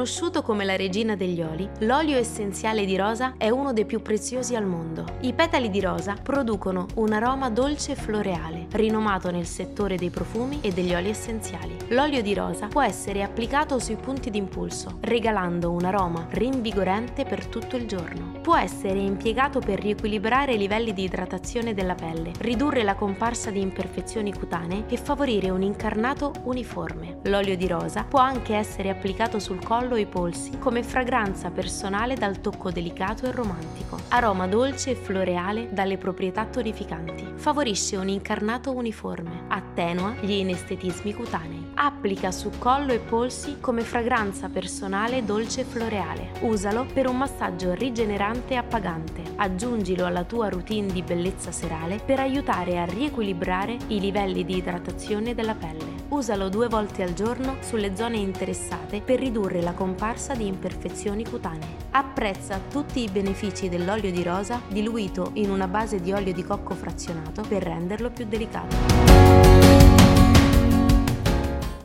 Conosciuto come la regina degli oli, l'olio essenziale di rosa è uno dei più preziosi al mondo. I petali di rosa producono un aroma dolce e floreale, rinomato nel settore dei profumi e degli oli essenziali. L'olio di rosa può essere applicato sui punti d'impulso, regalando un aroma rinvigorente per tutto il giorno. Può essere impiegato per riequilibrare i livelli di idratazione della pelle, ridurre la comparsa di imperfezioni cutanee e favorire un incarnato uniforme. L'olio di rosa può anche essere applicato sul collo e i polsi come fragranza personale dal tocco delicato e romantico. Aroma dolce e floreale dalle proprietà tonificanti. Favorisce un incarnato uniforme. Attenua gli inestetismi cutanei. Applica su collo e polsi come fragranza personale dolce e floreale. Usalo per un massaggio rigenerante e appagante. Aggiungilo alla tua routine di bellezza serale per aiutare a riequilibrare i livelli di idratazione della pelle. Usalo due volte al giorno sulle zone interessate per ridurre la comparsa di imperfezioni cutanee. Apprezza tutti i benefici dell'olio di rosa diluito in una base di olio di cocco frazionato per renderlo più delicato.